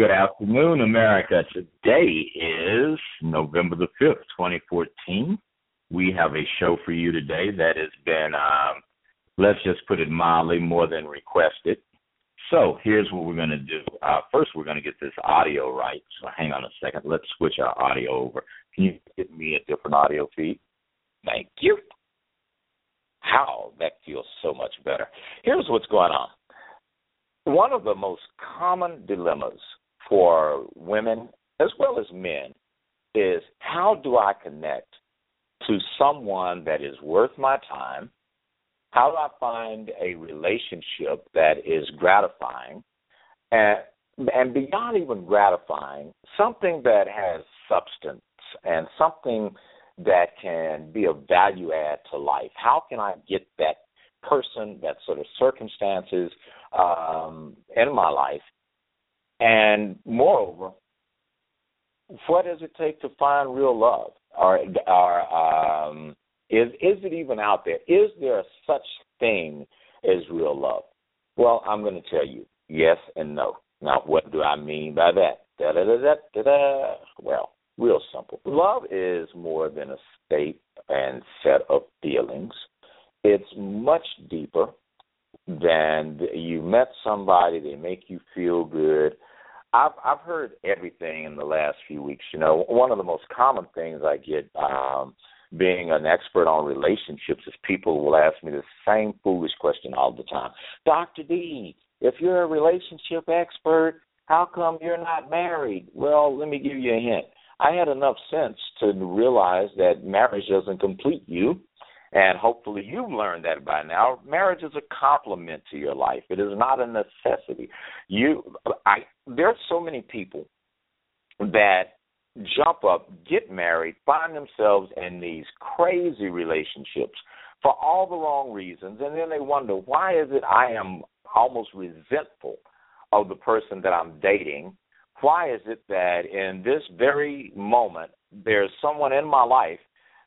Good afternoon, America. Today is November the 5th, 2014. We have a show for you today that has been, um, let's just put it mildly, more than requested. So here's what we're going to do. Uh, first, we're going to get this audio right. So hang on a second. Let's switch our audio over. Can you give me a different audio feed? Thank you. How that feels so much better. Here's what's going on. One of the most common dilemmas for women as well as men is how do I connect to someone that is worth my time? How do I find a relationship that is gratifying and and beyond even gratifying, something that has substance and something that can be a value add to life. How can I get that person, that sort of circumstances um, in my life and moreover, what does it take to find real love? Or, or um, is is it even out there? Is there such thing as real love? Well, I'm going to tell you yes and no. Now, what do I mean by that? Da da da da da. da. Well, real simple. Love is more than a state and set of feelings. It's much deeper than you met somebody, they make you feel good, I've I've heard everything in the last few weeks. You know, one of the most common things I get um being an expert on relationships is people will ask me the same foolish question all the time. Dr. D, if you're a relationship expert, how come you're not married? Well, let me give you a hint. I had enough sense to realize that marriage doesn't complete you. And hopefully you've learned that by now. Marriage is a complement to your life. It is not a necessity. You I there are so many people that jump up, get married, find themselves in these crazy relationships for all the wrong reasons and then they wonder why is it I am almost resentful of the person that I'm dating? Why is it that in this very moment there's someone in my life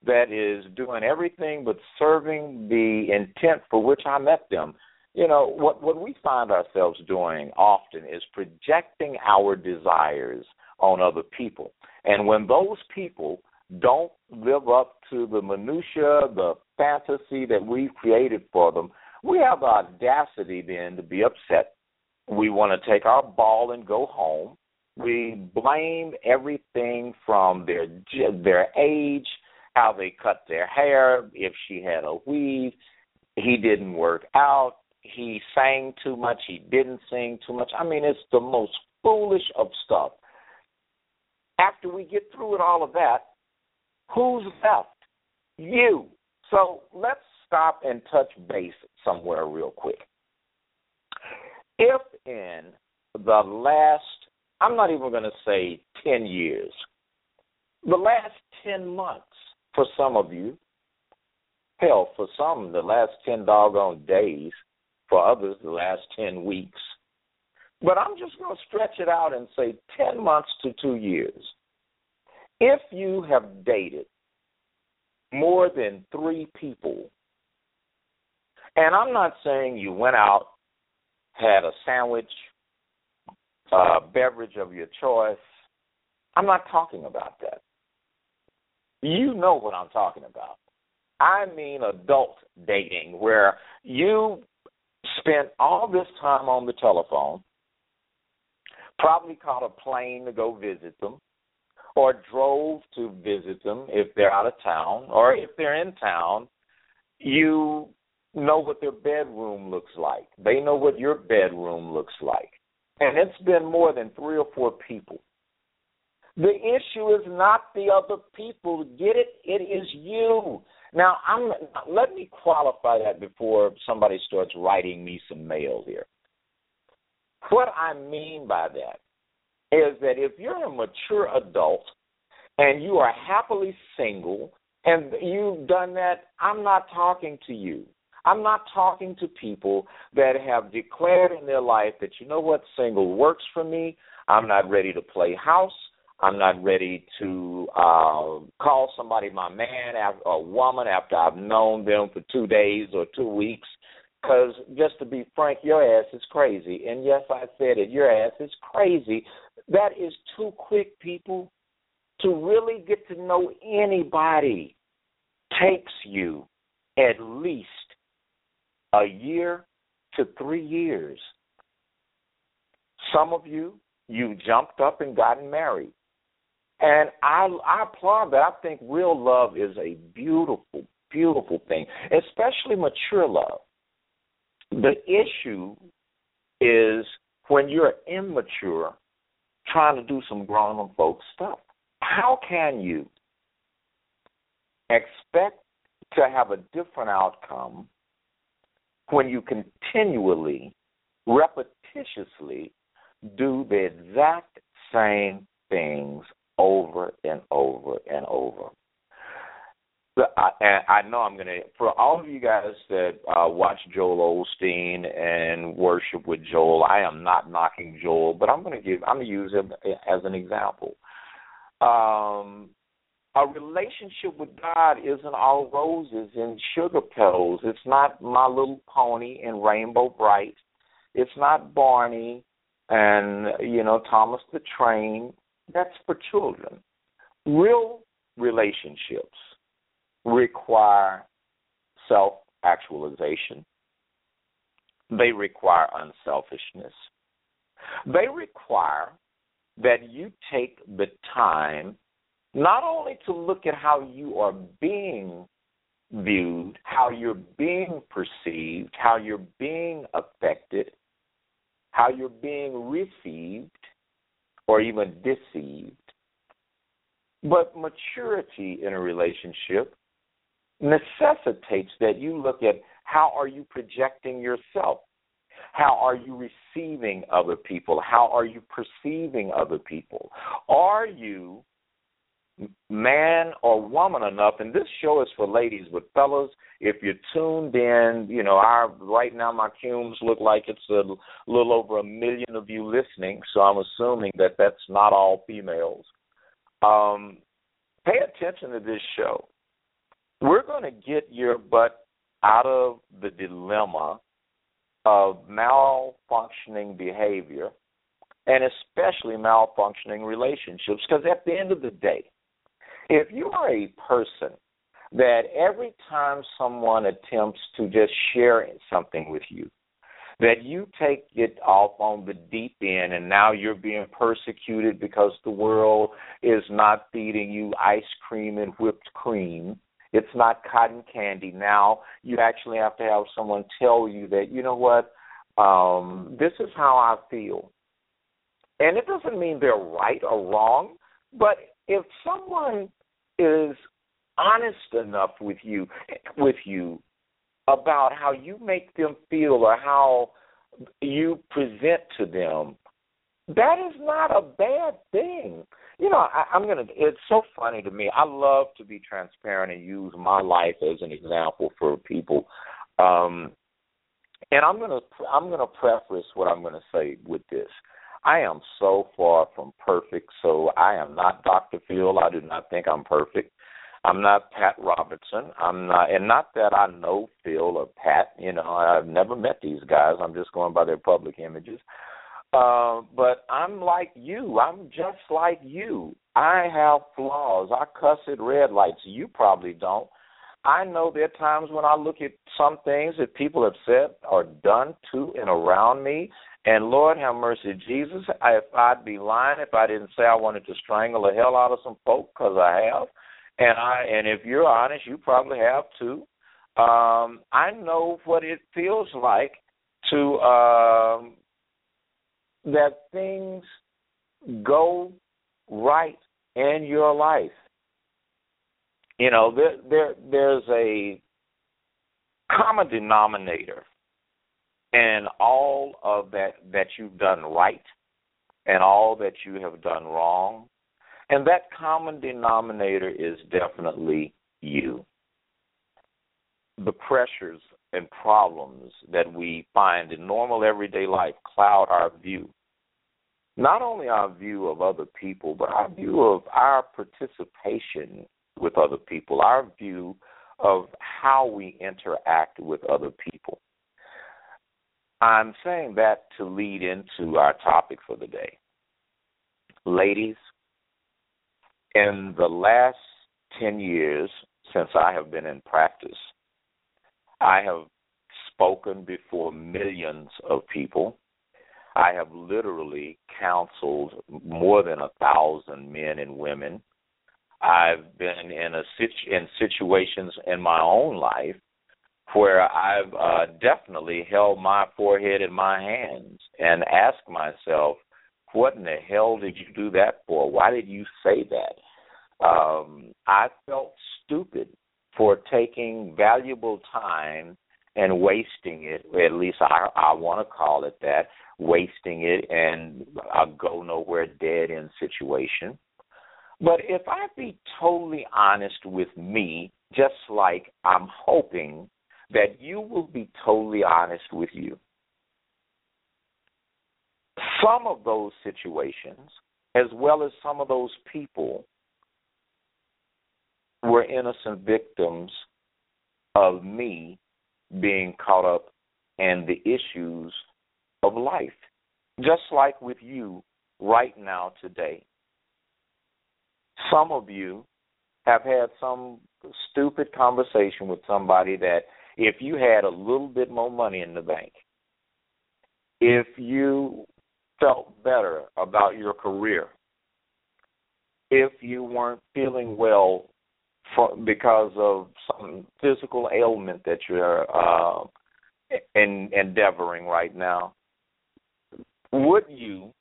that is doing everything but serving the intent for which I met them. You know, what what we find ourselves doing often is projecting our desires on other people. And when those people don't live up to the minutia, the fantasy that we've created for them, we have the audacity then to be upset. We want to take our ball and go home. We blame everything from their their age how they cut their hair, if she had a weave, he didn't work out, he sang too much, he didn't sing too much. I mean, it's the most foolish of stuff. After we get through with all of that, who's left? You. So let's stop and touch base somewhere real quick. If in the last, I'm not even going to say 10 years, the last 10 months, for some of you. Hell, for some, the last 10 doggone days. For others, the last 10 weeks. But I'm just going to stretch it out and say 10 months to two years. If you have dated more than three people, and I'm not saying you went out, had a sandwich, a beverage of your choice. I'm not talking about that. You know what I'm talking about. I mean adult dating, where you spent all this time on the telephone, probably caught a plane to go visit them, or drove to visit them if they're out of town, or if they're in town, you know what their bedroom looks like. They know what your bedroom looks like. and it's been more than three or four people. The issue is not the other people. Get it? It is you. Now, I'm. Let me qualify that before somebody starts writing me some mail here. What I mean by that is that if you're a mature adult and you are happily single and you've done that, I'm not talking to you. I'm not talking to people that have declared in their life that, you know what, single works for me. I'm not ready to play house. I'm not ready to uh, call somebody my man or woman after I've known them for two days or two weeks. Because just to be frank, your ass is crazy. And yes, I said it. Your ass is crazy. That is too quick, people. To really get to know anybody takes you at least a year to three years. Some of you, you jumped up and gotten married. And I, I applaud that. I think real love is a beautiful, beautiful thing, especially mature love. The issue is when you're immature, trying to do some grown up folks stuff. How can you expect to have a different outcome when you continually, repetitiously do the exact same things over and over and over. I, and I know I'm gonna for all of you guys that uh, watch Joel Osteen and worship with Joel. I am not knocking Joel, but I'm gonna give I'm gonna use him as an example. Um, a relationship with God isn't all roses and sugar pills. It's not My Little Pony and Rainbow Brite. It's not Barney and you know Thomas the Train. That's for children. Real relationships require self actualization. They require unselfishness. They require that you take the time not only to look at how you are being viewed, how you're being perceived, how you're being affected, how you're being received, or even deceived. But maturity in a relationship necessitates that you look at how are you projecting yourself? How are you receiving other people? How are you perceiving other people? Are you man or woman enough and this show is for ladies but fellas if you're tuned in you know our right now my cumes look like it's a little over a million of you listening so i'm assuming that that's not all females. Um pay attention to this show. We're going to get your butt out of the dilemma of malfunctioning behavior and especially malfunctioning relationships because at the end of the day if you are a person that every time someone attempts to just share something with you, that you take it off on the deep end and now you're being persecuted because the world is not feeding you ice cream and whipped cream. It's not cotton candy. Now you actually have to have someone tell you that, you know what, um, this is how I feel. And it doesn't mean they're right or wrong, but if someone is honest enough with you with you about how you make them feel or how you present to them that is not a bad thing. You know I, i'm to it's so funny to me. I love to be transparent and use my life as an example for people. Um and i'm to i'm to preface what i'm to say with this I am so far from perfect, so I am not Dr. Phil. I do not think I'm perfect. I'm not Pat Robertson. I'm not, and not that I know Phil or Pat. You know, I've never met these guys. I'm just going by their public images. Uh, but I'm like you. I'm just like you. I have flaws. I cuss at red lights. You probably don't. I know there are times when I look at some things that people have said or done to and around me, and Lord have mercy, Jesus, I, if I'd be lying if I didn't say I wanted to strangle the hell out of some folk, because I have, and I and if you're honest, you probably have too. Um, I know what it feels like to um, that things go right in your life. You know, there, there there's a common denominator in all of that that you've done right and all that you have done wrong. And that common denominator is definitely you. The pressures and problems that we find in normal everyday life cloud our view. Not only our view of other people, but our view of our participation with other people, our view of how we interact with other people. I'm saying that to lead into our topic for the day. Ladies, in the last 10 years since I have been in practice, I have spoken before millions of people. I have literally counseled more than a thousand men and women. I've been in a in situations in my own life where I've uh, definitely held my forehead in my hands and asked myself, "What in the hell did you do that for? Why did you say that?" Um, I felt stupid for taking valuable time and wasting it. At least I I want to call it that, wasting it and a go nowhere dead end situation. But if I be totally honest with me, just like I'm hoping that you will be totally honest with you. Some of those situations, as well as some of those people, were innocent victims of me being caught up in the issues of life. Just like with you right now today. Some of you have had some stupid conversation with somebody that if you had a little bit more money in the bank, if you felt better about your career, if you weren't feeling well for, because of some physical ailment that you're uh, in, endeavoring right now, would you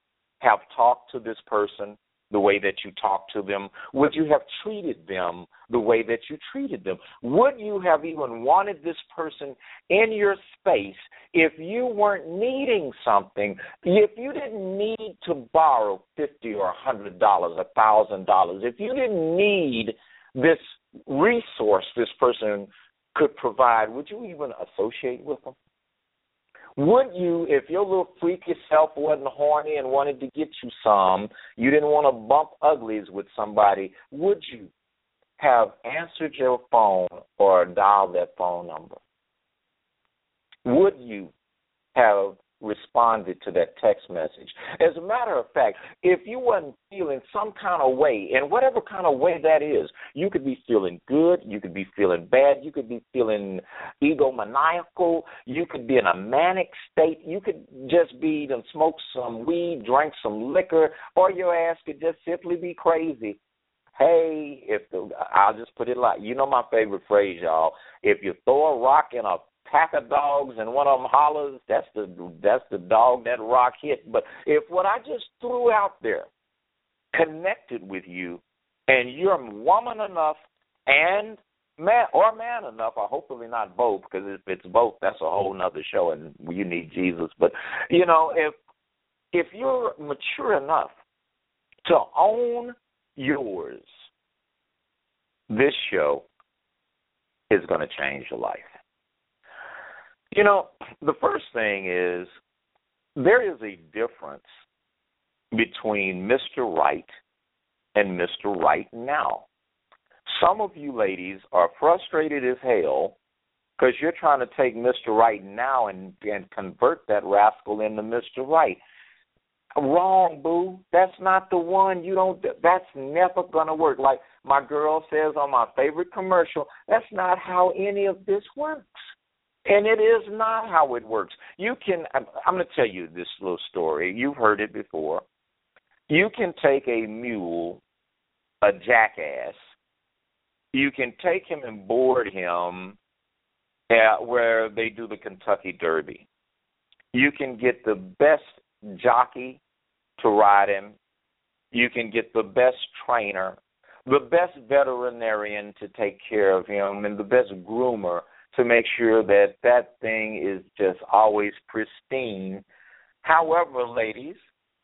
have talked to this person the way that you talked to them? Would you have treated them the way that you treated them? Would you have even wanted this person in your space if you weren't needing something? If you didn't need to borrow fifty or a hundred dollars, a thousand dollars, if you didn't need this resource this person could provide, would you even associate with them? Would you, if your little freaky self wasn't horny and wanted to get you some, you didn't want to bump uglies with somebody, would you have answered your phone or dialed that phone number? Would you have responded to that text message. As a matter of fact, if you wasn't feeling some kind of way, and whatever kind of way that is, you could be feeling good, you could be feeling bad, you could be feeling egomaniacal, you could be in a manic state, you could just be and smoke some weed, drink some liquor, or your ass could just simply be crazy. Hey, if the, I'll just put it like you know my favorite phrase, y'all. If you throw a rock in a pack of dogs and one of them hollers, that's the that's the dog that rock hit. But if what I just threw out there connected with you, and you're woman enough and man or man enough, or hopefully not both, because if it's both, that's a whole nother show, and you need Jesus. But you know, if if you're mature enough to own yours, this show is going to change your life. You know, the first thing is there is a difference between Mr. Right and Mr. Right now. Some of you ladies are frustrated as hell because you're trying to take Mr. Right now and, and convert that rascal into Mr. Right. Wrong, boo. That's not the one. You don't. That's never gonna work. Like my girl says on my favorite commercial. That's not how any of this works. And it is not how it works. You can, I'm I'm going to tell you this little story. You've heard it before. You can take a mule, a jackass, you can take him and board him at where they do the Kentucky Derby. You can get the best jockey to ride him. You can get the best trainer, the best veterinarian to take care of him, and the best groomer to make sure that that thing is just always pristine. However, ladies,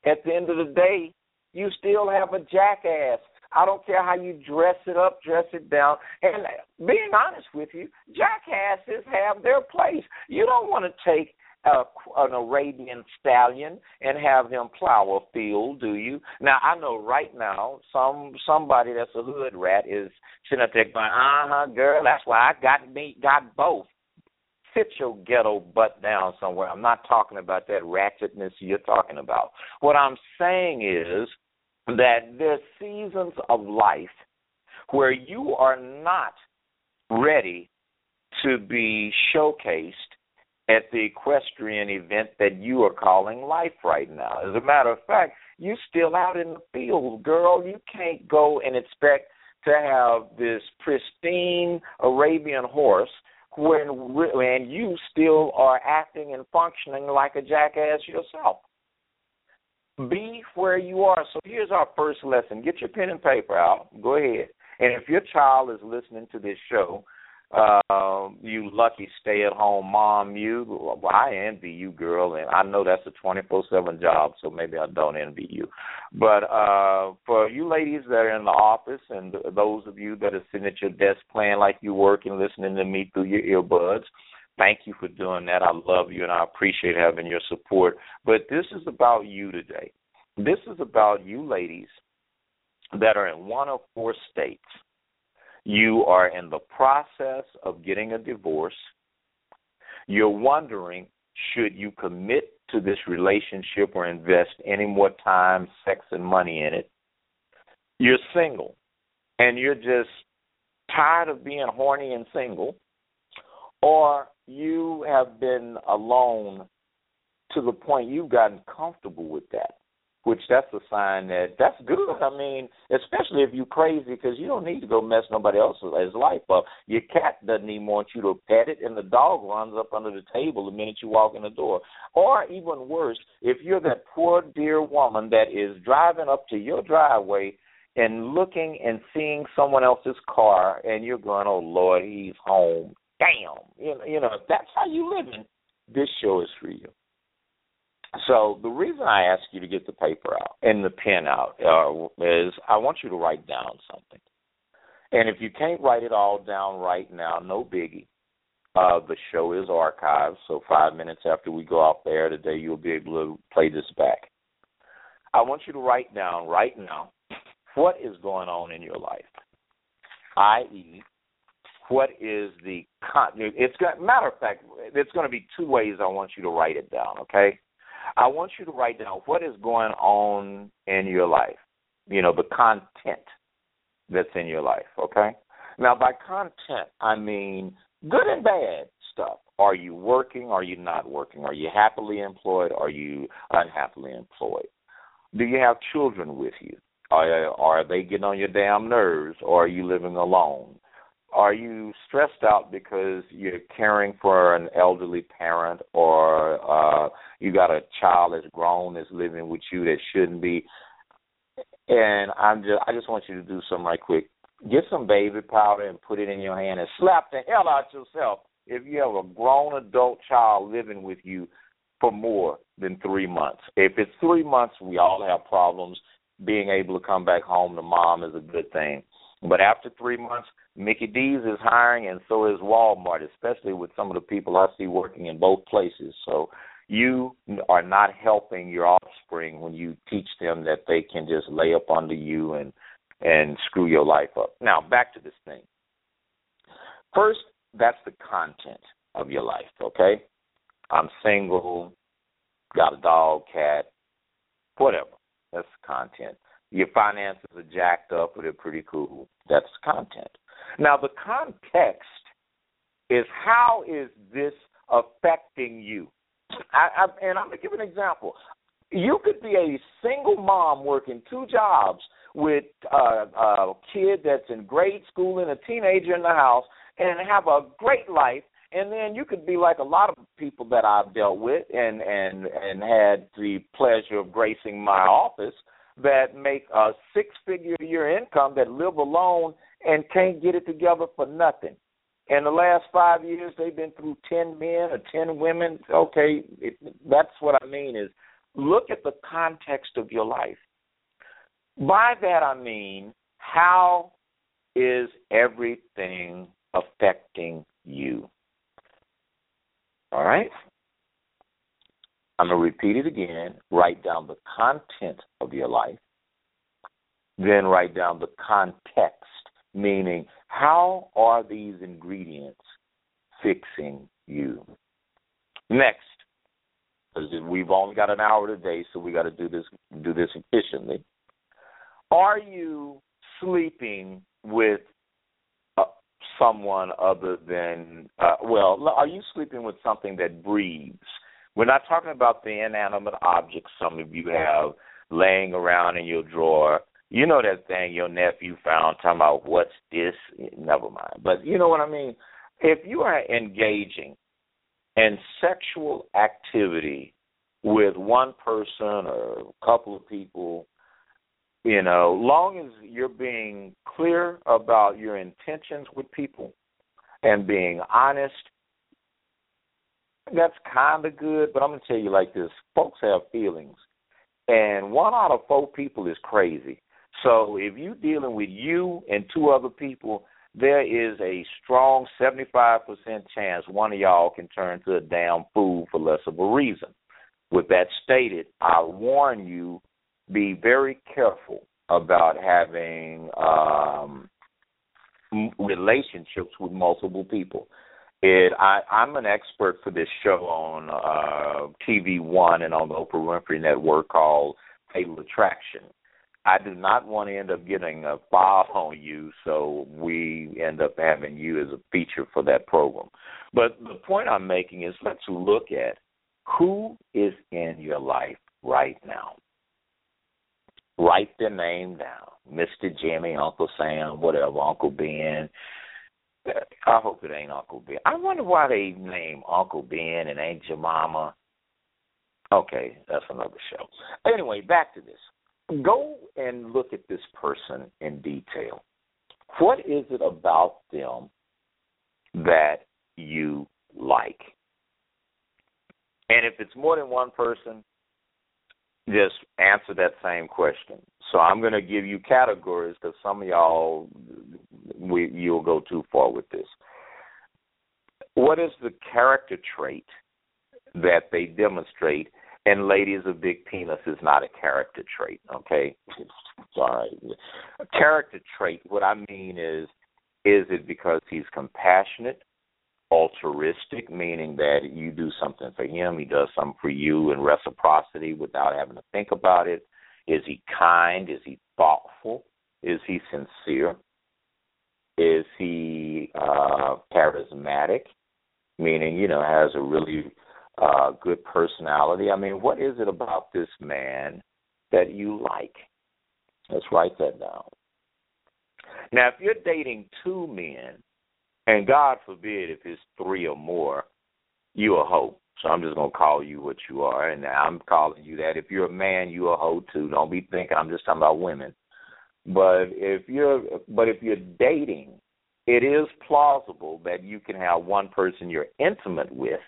at the end of the day, you still have a jackass. I don't care how you dress it up, dress it down. And being honest with you, jackasses have their place. You don't want to take a, an Arabian stallion and have him plow a field, do you? Now I know right now some somebody that's a hood rat is sitting up there going, uh huh, girl, that's why I got me got both. Sit your ghetto butt down somewhere. I'm not talking about that ratchetness you're talking about. What I'm saying is that there's seasons of life where you are not ready to be showcased at the equestrian event that you are calling life right now. As a matter of fact, you're still out in the field, girl. You can't go and expect to have this pristine Arabian horse when when you still are acting and functioning like a jackass yourself. Be where you are. So here's our first lesson. Get your pen and paper out. Go ahead. And if your child is listening to this show, uh, you lucky stay at home mom, you. Well, I envy you, girl, and I know that's a 24 7 job, so maybe I don't envy you. But uh, for you ladies that are in the office and those of you that are sitting at your desk playing like you work and listening to me through your earbuds, thank you for doing that. I love you and I appreciate having your support. But this is about you today. This is about you ladies that are in one of four states you are in the process of getting a divorce. You're wondering should you commit to this relationship or invest any more time, sex, and money in it. You're single and you're just tired of being horny and single, or you have been alone to the point you've gotten comfortable with that which that's a sign that that's good. I mean, especially if you're crazy because you don't need to go mess nobody else's life up. Your cat doesn't even want you to pet it, and the dog runs up under the table the minute you walk in the door. Or even worse, if you're that poor dear woman that is driving up to your driveway and looking and seeing someone else's car, and you're going, "Oh Lord, he's home." Damn, you know, you know that's how you living. This show is for you. So the reason I ask you to get the paper out and the pen out uh, is I want you to write down something. And if you can't write it all down right now, no biggie. Uh, the show is archived, so five minutes after we go off air today, you'll be able to play this back. I want you to write down right now what is going on in your life, i.e., what is the con- it's got matter of fact it's going to be two ways I want you to write it down okay I want you to write down what is going on in your life. You know, the content that's in your life, okay? Now, by content, I mean good and bad stuff. Are you working? Are you not working? Are you happily employed? Are you unhappily employed? Do you have children with you? Are, are they getting on your damn nerves? Or are you living alone? Are you stressed out because you're caring for an elderly parent or uh you got a child that's grown that's living with you that shouldn't be? And i'm just i just want you to do something right quick. Get some baby powder and put it in your hand and slap the hell out yourself if you have a grown adult child living with you for more than three months. If it's three months we all have problems. Being able to come back home to mom is a good thing. But after three months Mickey D's is hiring, and so is Walmart, especially with some of the people I see working in both places. So you are not helping your offspring when you teach them that they can just lay up under you and and screw your life up. Now back to this thing. First, that's the content of your life, okay? I'm single, got a dog, cat, whatever. That's the content. Your finances are jacked up, but they're pretty cool. That's the content. Now, the context is how is this affecting you? I, I, and I'm going to give an example. You could be a single mom working two jobs with uh, a kid that's in grade school and a teenager in the house and have a great life and then you could be like a lot of people that I've dealt with and and and had the pleasure of gracing my office that make a six figure year income that live alone and can't get it together for nothing. In the last five years, they've been through ten men or ten women. Okay, it, that's what I mean is look at the context of your life. By that I mean how is everything affecting you? All right? I'm going to repeat it again. Write down the content of your life. Then write down the context, meaning how are these ingredients fixing you? Next, because we've only got an hour today, so we got to do this do this efficiently. Are you sleeping with uh, someone other than uh, well? Are you sleeping with something that breathes? We're not talking about the inanimate objects some of you have laying around in your drawer. You know that thing your nephew found talking about what's this? Never mind. But you know what I mean? If you are engaging in sexual activity with one person or a couple of people, you know, long as you're being clear about your intentions with people and being honest, that's kind of good. But I'm going to tell you like this folks have feelings, and one out of four people is crazy. So if you're dealing with you and two other people, there is a strong 75% chance one of y'all can turn to a damn fool for less of a reason. With that stated, I warn you be very careful about having um, relationships with multiple people. It, I, I'm an expert for this show on uh, TV One and on the Oprah Winfrey Network called Fatal Attraction. I do not want to end up getting a file on you, so we end up having you as a feature for that program. But the point I'm making is let's look at who is in your life right now. Write their name down. Mr. Jimmy, Uncle Sam, whatever, Uncle Ben. I hope it ain't Uncle Ben. I wonder why they name Uncle Ben and Aunt Jemima. Okay, that's another show. Anyway, back to this. Go and look at this person in detail. What is it about them that you like? And if it's more than one person, just answer that same question. So I'm going to give you categories because some of y'all we, you'll go too far with this. What is the character trait that they demonstrate? And ladies, a big penis is not a character trait. Okay, sorry. A character trait. What I mean is, is it because he's compassionate? altruistic, meaning that you do something for him, he does something for you in reciprocity without having to think about it? Is he kind? Is he thoughtful? Is he sincere? Is he uh, charismatic? Meaning, you know, has a really uh, good personality. I mean, what is it about this man that you like? Let's write that down. Now, if you're dating two men, and God forbid if it's three or more, you a hoe. So I'm just gonna call you what you are, and I'm calling you that. If you're a man, you a hoe too. Don't be thinking I'm just talking about women. But if you're but if you're dating, it is plausible that you can have one person you're intimate with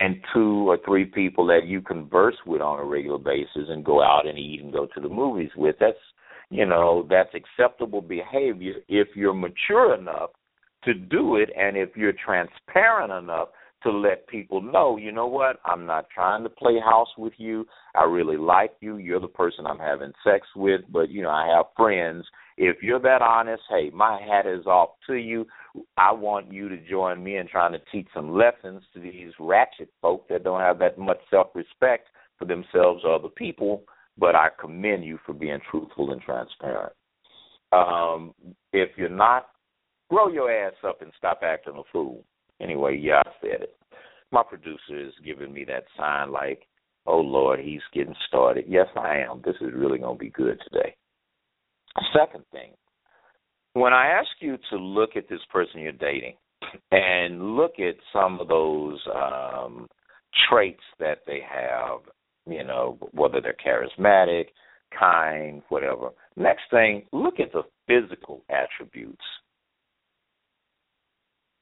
and two or three people that you converse with on a regular basis and go out and eat and go to the movies with. That's you know, that's acceptable behavior if you're mature enough to do it and if you're transparent enough to let people know, you know what, I'm not trying to play house with you. I really like you. You're the person I'm having sex with, but you know, I have friends. If you're that honest, hey, my hat is off to you. I want you to join me in trying to teach some lessons to these ratchet folk that don't have that much self respect for themselves or other people, but I commend you for being truthful and transparent. Um, if you're not grow your ass up and stop acting a fool. Anyway, yeah, I said it. My producer is giving me that sign like, oh Lord, he's getting started. Yes, I am. This is really going to be good today. Second thing, when I ask you to look at this person you're dating, and look at some of those um, traits that they have, you know, whether they're charismatic, kind, whatever. Next thing, look at the physical attributes.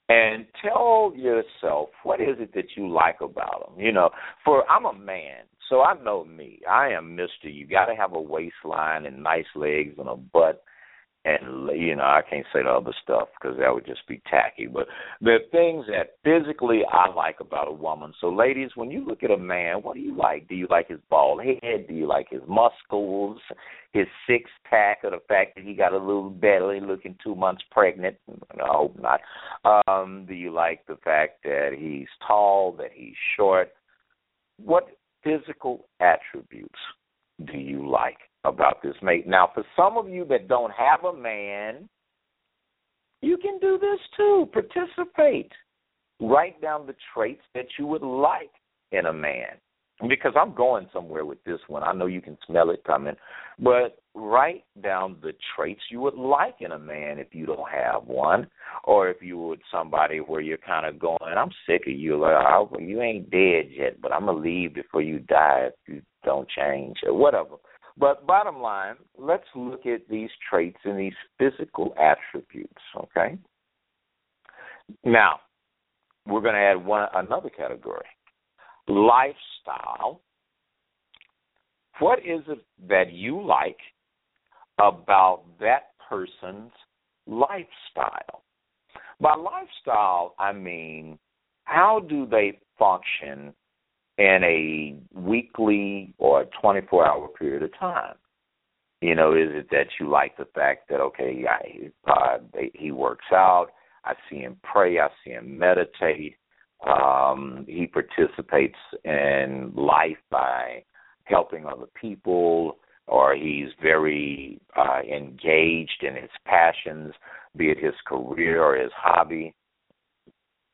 And tell yourself what is it that you like about them. You know, for I'm a man, so I know me. I am Mister. You got to have a waistline and nice legs and a butt and you know I can't say the other stuff because that would just be tacky. But the things that physically I like about a woman. So, ladies, when you look at a man, what do you like? Do you like his bald head? Do you like his muscles, his six pack, or the fact that he got a little belly, looking two months pregnant? I hope not. Um, do you like the fact that he's tall, that he's short? What physical attributes do you like? about this mate. Now, for some of you that don't have a man, you can do this too. Participate. Write down the traits that you would like in a man. Because I'm going somewhere with this one. I know you can smell it coming. But write down the traits you would like in a man if you don't have one. Or if you would somebody where you're kind of going, I'm sick of you. Like, oh, you ain't dead yet, but I'm to leave before you die if you don't change or whatever. But bottom line, let's look at these traits and these physical attributes, okay? Now, we're going to add one another category. Lifestyle. What is it that you like about that person's lifestyle? By lifestyle, I mean how do they function in a weekly or 24 hour period of time. You know, is it that you like the fact that okay, I, uh, they, he works out, I see him pray, I see him meditate, um, he participates in life by helping other people, or he's very uh, engaged in his passions, be it his career or his hobby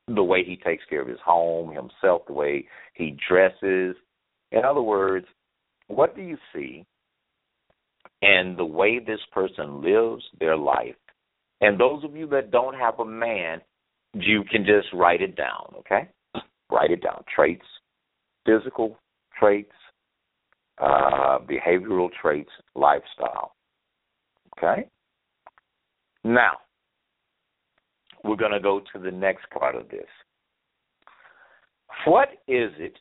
the way he takes care of his home, himself, the way he dresses. In other words, what do you see in the way this person lives their life? And those of you that don't have a man, you can just write it down, okay? Write it down. Traits, physical traits, uh, behavioral traits, lifestyle. Okay? Now, we're going to go to the next part of this. What is it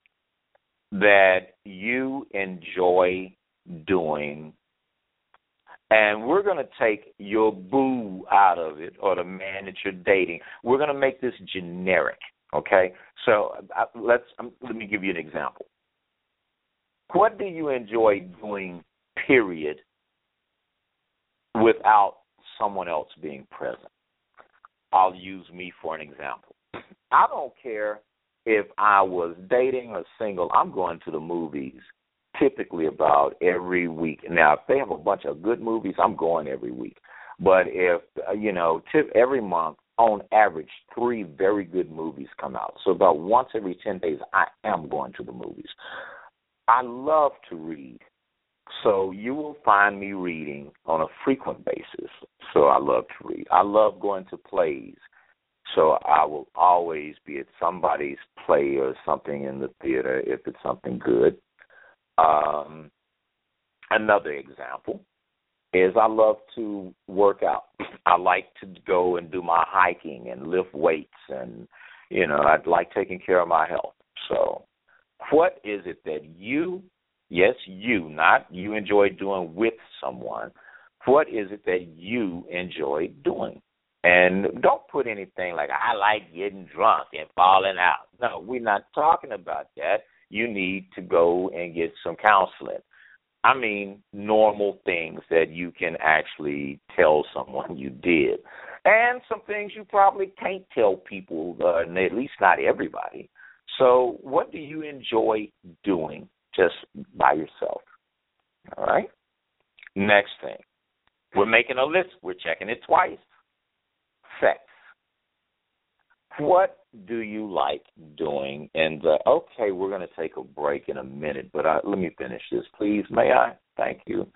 that you enjoy doing? And we're going to take your boo out of it or the man that you're dating. We're going to make this generic, okay? So uh, let's um, let me give you an example. What do you enjoy doing period without someone else being present? I'll use me for an example. I don't care if I was dating or single, I'm going to the movies typically about every week. Now, if they have a bunch of good movies, I'm going every week. But if uh, you know, tip every month, on average, three very good movies come out. So about once every ten days, I am going to the movies. I love to read. So you will find me reading on a frequent basis. So I love to read. I love going to plays. So I will always be at somebody's play or something in the theater if it's something good. Um, another example is I love to work out. I like to go and do my hiking and lift weights and you know, I like taking care of my health. So what is it that you Yes, you, not you enjoy doing with someone. What is it that you enjoy doing? And don't put anything like I like getting drunk and falling out. No, we're not talking about that. You need to go and get some counseling. I mean, normal things that you can actually tell someone you did. And some things you probably can't tell people, uh, at least not everybody. So, what do you enjoy doing? just by yourself. All right? Next thing. We're making a list. We're checking it twice. Sex. What do you like doing? And uh, okay, we're going to take a break in a minute, but uh, let me finish this, please. May I? Thank you.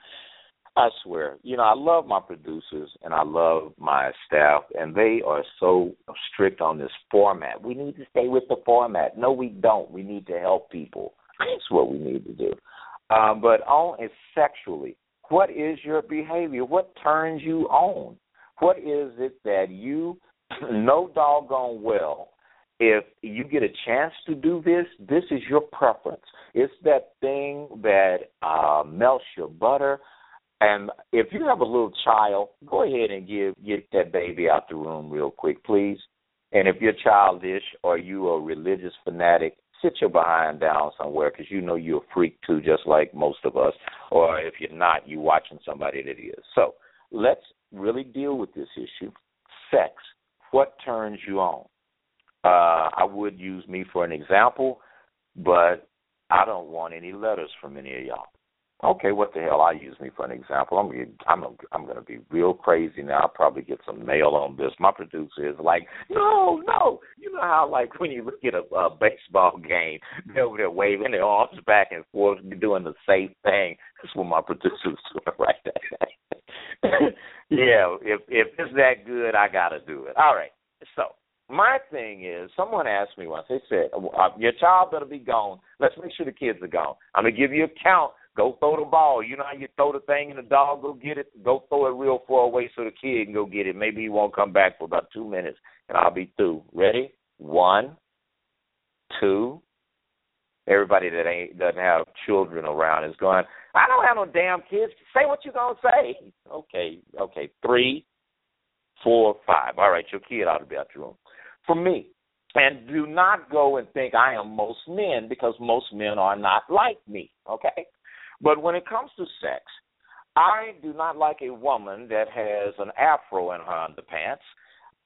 I swear, you know, I love my producers and I love my staff, and they are so strict on this format. We need to stay with the format. No, we don't. We need to help people. That's what we need to do. Um, but on is sexually, what is your behavior? What turns you on? What is it that you know doggone well? If you get a chance to do this, this is your preference. It's that thing that uh, melts your butter and if you have a little child, go ahead and give get that baby out the room real quick, please. And if you're childish or you are a religious fanatic, sit your behind down somewhere because you know you're a freak too, just like most of us. Or if you're not, you're watching somebody that is. So let's really deal with this issue. Sex. What turns you on? Uh, I would use me for an example, but I don't want any letters from any of y'all. Okay, what the hell? I use me for an example. I'm I'm I'm going to be real crazy now. I'll probably get some mail on this. My producer is like, no, no. You know how like when you look at a, a baseball game, they're over there waving their arms back and forth, doing the safe thing. That's what my producer's doing right there. yeah, if if it's that good, I got to do it. All right. So my thing is, someone asked me once. They said, uh, "Your child better be gone. Let's make sure the kids are gone. I'm gonna give you a count Go throw the ball. You know how you throw the thing and the dog go get it? Go throw it real far away so the kid can go get it. Maybe he won't come back for about two minutes and I'll be through. Ready? One, two. Everybody that ain't doesn't have children around is going, I don't have no damn kids. Say what you're gonna say. Okay, okay. Three, four, five. All right, your kid ought to be out your room. For me, and do not go and think I am most men because most men are not like me. Okay? But when it comes to sex, I do not like a woman that has an afro in her underpants.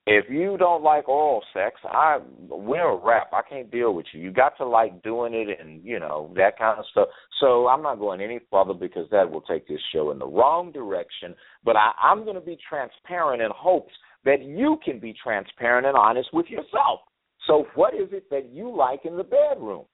If you don't like oral sex, I wear a wrap. I can't deal with you. You got to like doing it and you know that kind of stuff. So I'm not going any further because that will take this show in the wrong direction. But I, I'm going to be transparent in hopes that you can be transparent and honest with yourself. So what is it that you like in the bedroom?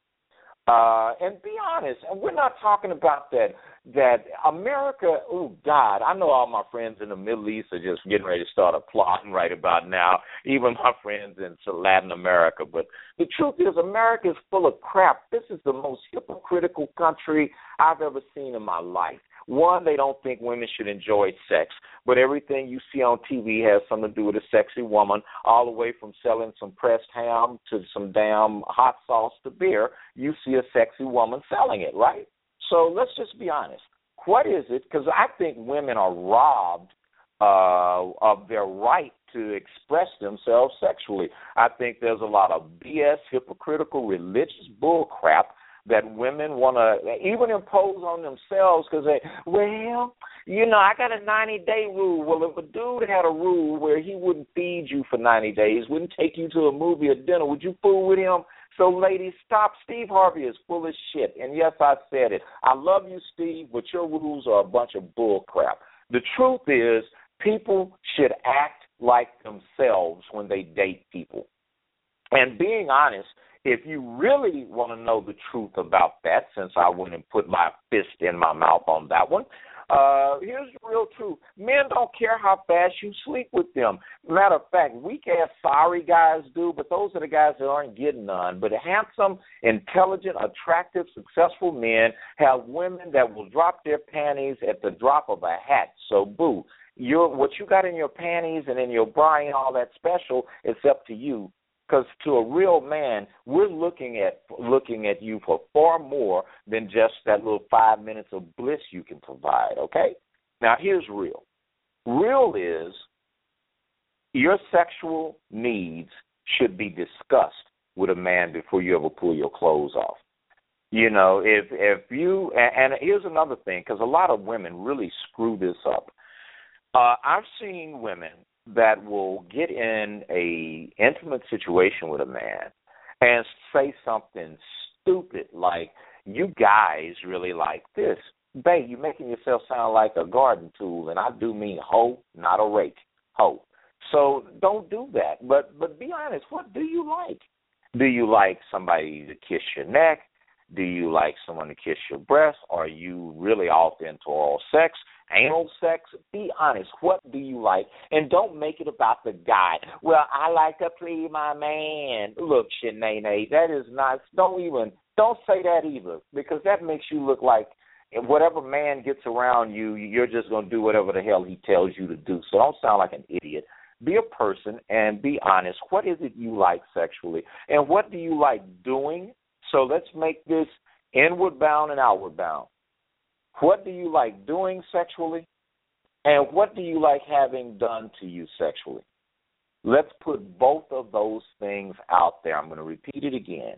Uh, and be honest, and we're not talking about that that America. Oh God, I know all my friends in the Middle East are just getting ready to start applauding right about now. Even my friends in Latin America. But the truth is, America is full of crap. This is the most hypocritical country I've ever seen in my life. One, they don't think women should enjoy sex, but everything you see on TV has something to do with a sexy woman, all the way from selling some pressed ham to some damn hot sauce to beer. You see a sexy woman selling it, right? So let's just be honest. What is it? Because I think women are robbed uh, of their right to express themselves sexually. I think there's a lot of BS, hypocritical, religious bullcrap that women want to even impose on themselves because they, well, you know, I got a 90 day rule. Well, if a dude had a rule where he wouldn't feed you for 90 days, wouldn't take you to a movie or dinner, would you fool with him? So, ladies, stop. Steve Harvey is full of shit. And yes, I said it. I love you, Steve, but your rules are a bunch of bull crap. The truth is, people should act like themselves when they date people. And being honest, if you really want to know the truth about that, since I wouldn't put my fist in my mouth on that one, uh, here's the real truth. Men don't care how fast you sleep with them. Matter of fact, weak ass sorry guys do, but those are the guys that aren't getting none. But handsome, intelligent, attractive, successful men have women that will drop their panties at the drop of a hat. So boo. Your what you got in your panties and in your bra and all that special, it's up to you because to a real man, we're looking at looking at you for far more than just that little five minutes of bliss you can provide. Okay. Now here's real. Real is your sexual needs should be discussed with a man before you ever pull your clothes off. You know, if if you and, here's another thing, because a lot of women really screw this up. Uh, I've seen women that will get in a intimate situation with a man and say something stupid like, "You guys really like this." Babe, you're making yourself sound like a garden tool, and I do mean hoe, not a rake. Hoe. So don't do that. But but be honest. What do you like? Do you like somebody to kiss your neck? Do you like someone to kiss your breast? Are you really off into oral sex? Anal sex? Be honest. What do you like? And don't make it about the guy. Well, I like to please my man. Look, Shanae, that is not. Don't even. Don't say that either, because that makes you look like whatever man gets around you, you're just going to do whatever the hell he tells you to do. So don't sound like an idiot. Be a person and be honest. What is it you like sexually? And what do you like doing? So let's make this inward bound and outward bound. What do you like doing sexually? And what do you like having done to you sexually? Let's put both of those things out there. I'm going to repeat it again.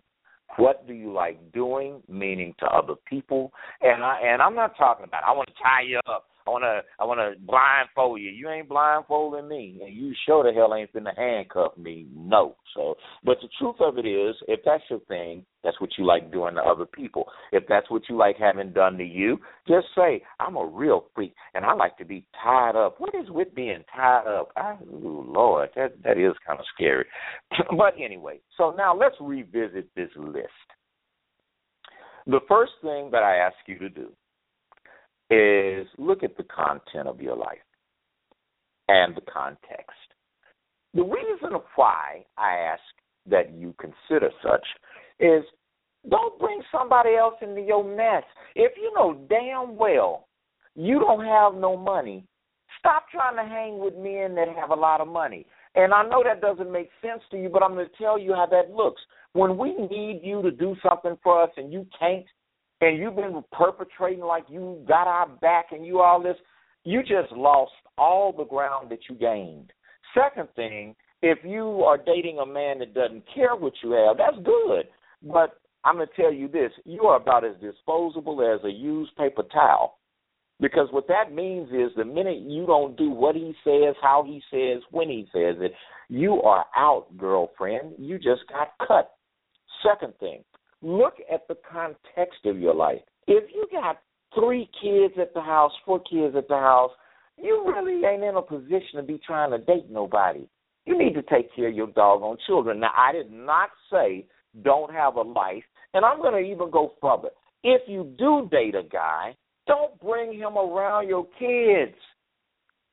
What do you like doing, meaning to other people? And I and I'm not talking about I want to tie you up I wanna I wanna blindfold you. You ain't blindfolding me, and you sure the hell ain't finna handcuff me. No. So, but the truth of it is, if that's your thing, that's what you like doing to other people. If that's what you like having done to you, just say I'm a real freak, and I like to be tied up. What is with being tied up? I, ooh, Lord, that that is kind of scary. but anyway, so now let's revisit this list. The first thing that I ask you to do is look at the content of your life and the context. The reason why I ask that you consider such is don't bring somebody else into your mess. If you know damn well you don't have no money, stop trying to hang with men that have a lot of money. And I know that doesn't make sense to you, but I'm going to tell you how that looks. When we need you to do something for us and you can't, and you've been perpetrating like you got our back and you all this, you just lost all the ground that you gained. Second thing, if you are dating a man that doesn't care what you have, that's good. But I'm going to tell you this you are about as disposable as a used paper towel. Because what that means is the minute you don't do what he says, how he says, when he says it, you are out, girlfriend. You just got cut. Second thing, look at the context of your life. If you got three kids at the house, four kids at the house, you really ain't in a position to be trying to date nobody. You need to take care of your doggone children. Now, I did not say don't have a life, and I'm going to even go further. If you do date a guy, don't bring him around your kids.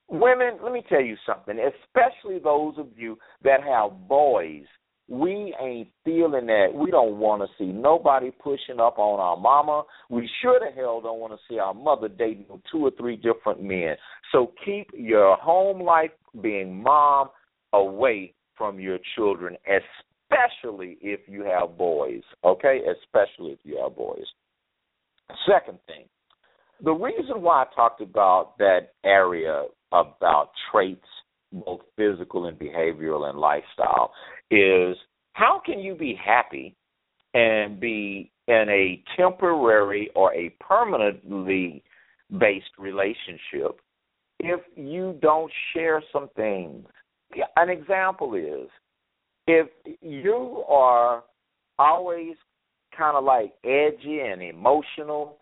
Women, let me tell you something, especially those of you that have boys we ain't feeling that. We don't want to see nobody pushing up on our mama. We sure the hell don't want to see our mother dating two or three different men. So keep your home life being mom away from your children, especially if you have boys. Okay? Especially if you have boys. Second thing, the reason why I talked about that area about traits both physical and behavioral and lifestyle is how can you be happy and be in a temporary or a permanently based relationship if you don't share some things? An example is if you are always kind of like edgy and emotional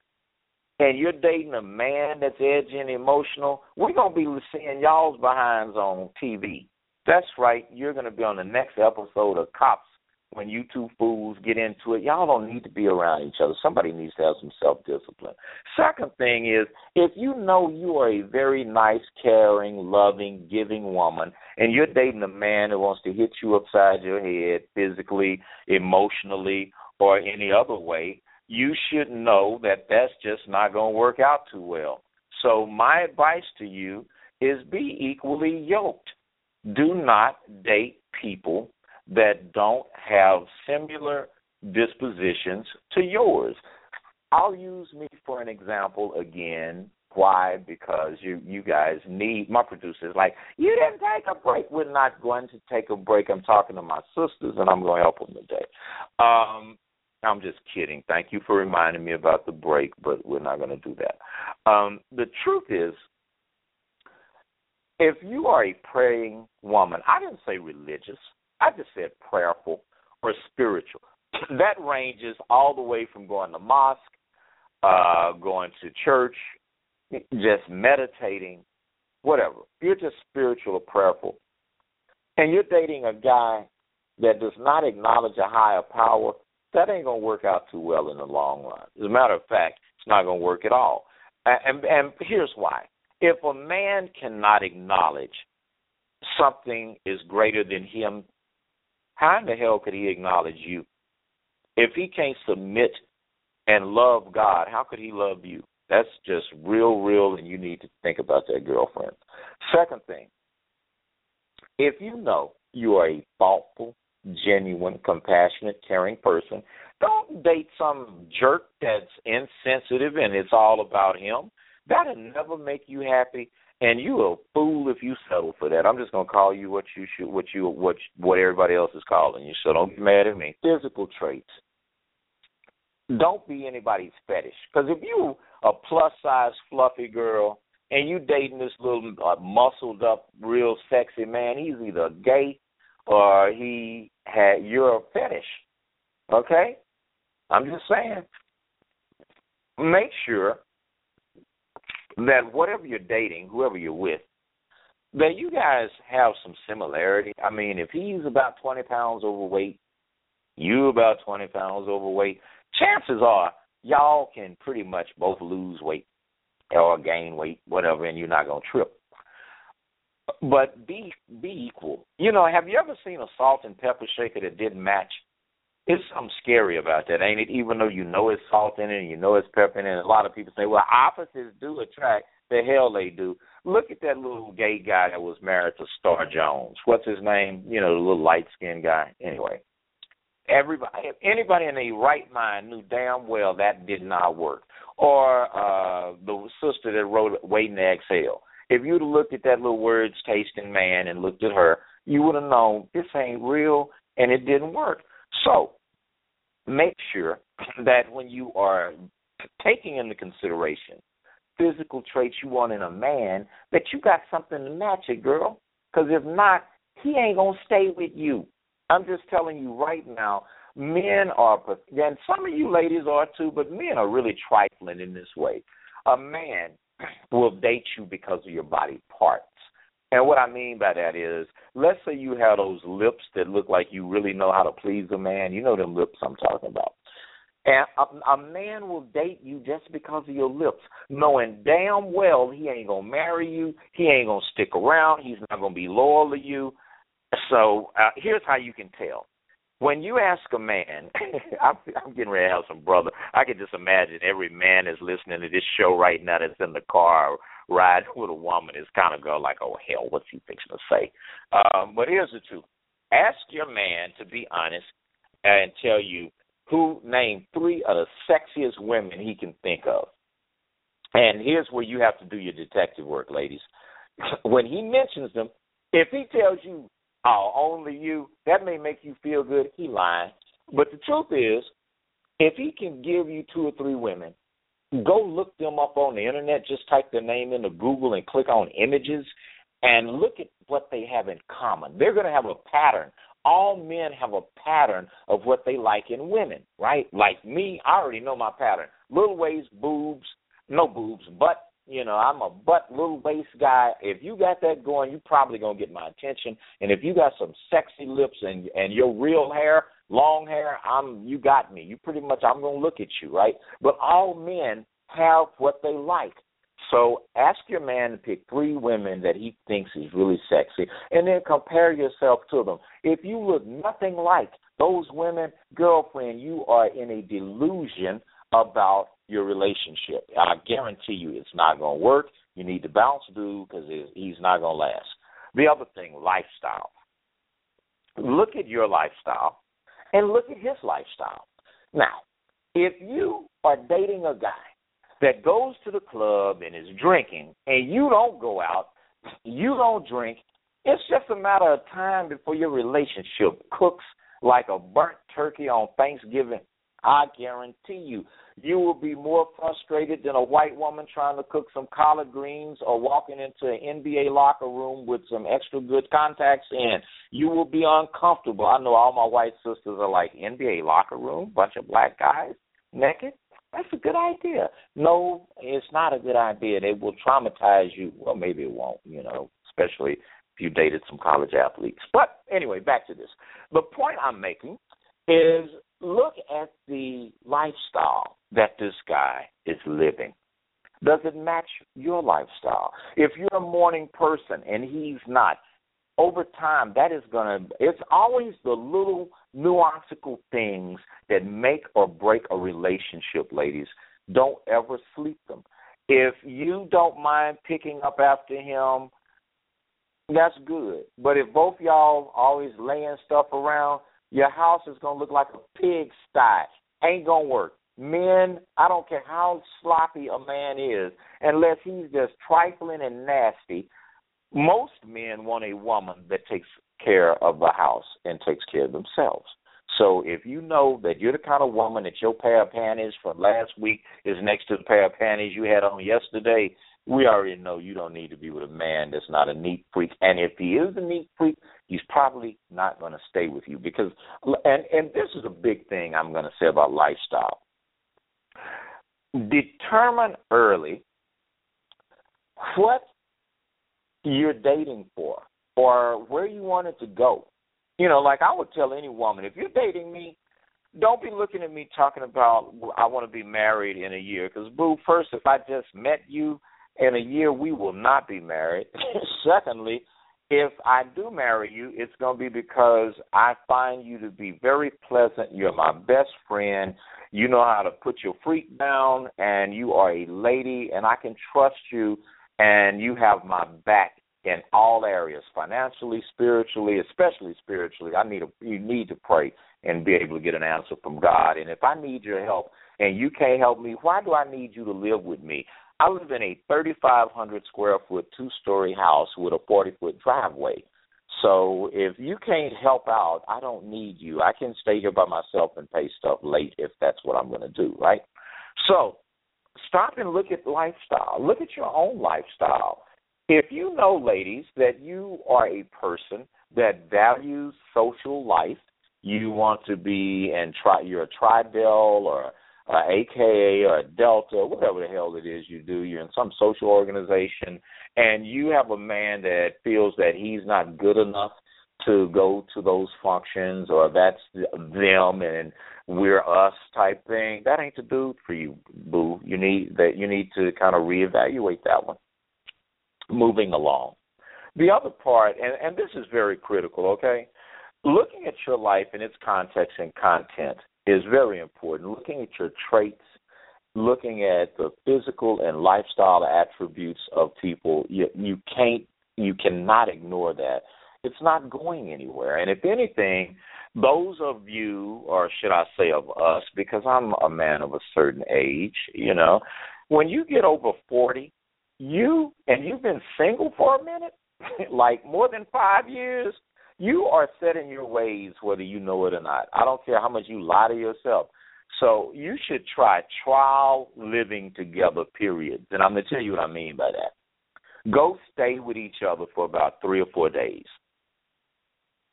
and you're dating a man that's edgy and emotional, we're gonna be seeing y'all's behinds on TV. That's right. You're going to be on the next episode of Cops when you two fools get into it. Y'all don't need to be around each other. Somebody needs to have some self discipline. Second thing is, if you know you are a very nice, caring, loving, giving woman, and you're dating a man who wants to hit you upside your head physically, emotionally, or any other way, you should know that that's just not going to work out too well. So, my advice to you is be equally yoked do not date people that don't have similar dispositions to yours. I'll use me for an example again. Why? Because you you guys need my producers like you didn't take a break. We're not going to take a break. I'm talking to my sisters and I'm going to help them today. Um, I'm just kidding. Thank you for reminding me about the break, but we're not going to do that. Um, the truth is, if you are a praying woman, I didn't say religious, I just said prayerful or spiritual. that ranges all the way from going to mosque, uh, going to church, just meditating, whatever. You're just spiritual or prayerful. And you're dating a guy that does not acknowledge a higher power, that ain't gonna work out too well in the long run. As a matter of fact, it's not gonna work at all. And, and here's why: if a man cannot acknowledge something is greater than him, how in the hell could he acknowledge you? If he can't submit and love God, how could he love you? That's just real, real, and you need to think about that, girlfriend. Second thing, if you know you are a thoughtful, genuine, compassionate, caring person, don't date some jerk that's insensitive and it's all about him. That'll never make you happy, and you a fool if you settle for that. I'm just gonna call you what you should, what you, what what everybody else is calling you. So don't get mad at me. Physical traits. Don't be anybody's fetish. Because if you a plus size fluffy girl and you dating this little uh, muscled up, real sexy man, he's either gay or he had you're fetish. Okay? I'm just saying. Make sure that whatever you're dating, whoever you're with, that you guys have some similarity. I mean, if he's about 20 pounds overweight, you about 20 pounds overweight, chances are y'all can pretty much both lose weight or gain weight, whatever, and you're not gonna trip. But be be equal. You know, have you ever seen a salt and pepper shaker that didn't match? It's something scary about that, ain't it? Even though you know it's salt in it and you know it's pepper in it, a lot of people say, Well, opposites do attract. The hell they do. Look at that little gay guy that was married to Star Jones. What's his name? You know, the little light skinned guy. Anyway, Everybody, anybody in a right mind knew damn well that did not work. Or uh the sister that wrote "Waiting to Exhale." If you'd have looked at that little words tasting man and looked at her, you would have known this ain't real and it didn't work. So make sure that when you are taking into consideration physical traits you want in a man, that you got something to match it, girl. Because if not, he ain't gonna stay with you. I'm just telling you right now, men are, and some of you ladies are too, but men are really trifling in this way. A man will date you because of your body parts. And what I mean by that is, let's say you have those lips that look like you really know how to please a man. You know them lips I'm talking about. And a, a man will date you just because of your lips, knowing damn well he ain't gonna marry you, he ain't gonna stick around, he's not gonna be loyal to you, so uh, here's how you can tell. When you ask a man, I'm, I'm getting ready to have some brother. I can just imagine every man is listening to this show right now that's in the car riding with a woman is kind of go like, oh hell, what's he fixing to say? Um, but here's the truth: ask your man to be honest and tell you who named three of the sexiest women he can think of. And here's where you have to do your detective work, ladies. when he mentions them, if he tells you oh, only you, that may make you feel good. He lying. But the truth is, if he can give you two or three women, go look them up on the internet. Just type their name into Google and click on images and look at what they have in common. They're going to have a pattern. All men have a pattern of what they like in women, right? Like me, I already know my pattern. Little waist, boobs, no boobs, butt, you know, I'm a butt little waist guy. If you got that going, you're probably gonna get my attention. And if you got some sexy lips and and your real hair, long hair, I'm you got me. You pretty much I'm gonna look at you, right? But all men have what they like. So ask your man to pick three women that he thinks is really sexy and then compare yourself to them. If you look nothing like those women, girlfriend, you are in a delusion about your relationship. I guarantee you it's not going to work. You need to bounce dude because he's not going to last. The other thing, lifestyle. Look at your lifestyle and look at his lifestyle. Now, if you are dating a guy that goes to the club and is drinking and you don't go out, you don't drink, it's just a matter of time before your relationship cooks like a burnt turkey on Thanksgiving I guarantee you, you will be more frustrated than a white woman trying to cook some collard greens or walking into an NBA locker room with some extra good contacts in. You will be uncomfortable. I know all my white sisters are like NBA locker room, bunch of black guys naked. That's a good idea. No, it's not a good idea. They will traumatize you. Well, maybe it won't, you know, especially if you dated some college athletes. But anyway, back to this. The point I'm making is look at the lifestyle that this guy is living. Does it match your lifestyle? If you're a morning person and he's not, over time that is going to it's always the little nuanceical things that make or break a relationship ladies don't ever sleep them if you don't mind picking up after him that's good but if both y'all always laying stuff around your house is going to look like a pig sty ain't going to work men i don't care how sloppy a man is unless he's just trifling and nasty most men want a woman that takes care of the house and takes care of themselves. So if you know that you're the kind of woman that your pair of panties from last week is next to the pair of panties you had on yesterday, we already know you don't need to be with a man that's not a neat freak. And if he is a neat freak, he's probably not going to stay with you because and and this is a big thing I'm going to say about lifestyle. Determine early what you're dating for or where you want it to go. You know, like I would tell any woman, if you're dating me, don't be looking at me talking about I want to be married in a year. Because boo, first, if I just met you in a year, we will not be married. Secondly, if I do marry you, it's going to be because I find you to be very pleasant. You're my best friend. You know how to put your freak down, and you are a lady, and I can trust you and you have my back in all areas, financially, spiritually, especially spiritually. I need a, you need to pray and be able to get an answer from God. And if I need your help and you can't help me, why do I need you to live with me? I live in a 3,500 square foot two story house with a 40 foot driveway. So if you can't help out, I don't need you. I can stay here by myself and pay stuff late if that's what I'm going to do, right? So stop and look at lifestyle. Look at your own lifestyle. If you know, ladies, that you are a person that values social life, you want to be and try you're a Tri Delt or a AKA or Delta, whatever the hell it is you do, you're in some social organization and you have a man that feels that he's not good enough to go to those functions or that's them and we're us type thing, that ain't the dude for you, boo. You need that you need to kind of reevaluate that one. Moving along. The other part, and, and this is very critical, okay? Looking at your life in its context and content is very important. Looking at your traits, looking at the physical and lifestyle attributes of people, you, you can't, you cannot ignore that. It's not going anywhere. And if anything, those of you, or should I say of us, because I'm a man of a certain age, you know, when you get over 40, you, and you've been single for a minute, like more than five years, you are set in your ways whether you know it or not. I don't care how much you lie to yourself. So you should try trial living together, periods. And I'm going to tell you what I mean by that. Go stay with each other for about three or four days.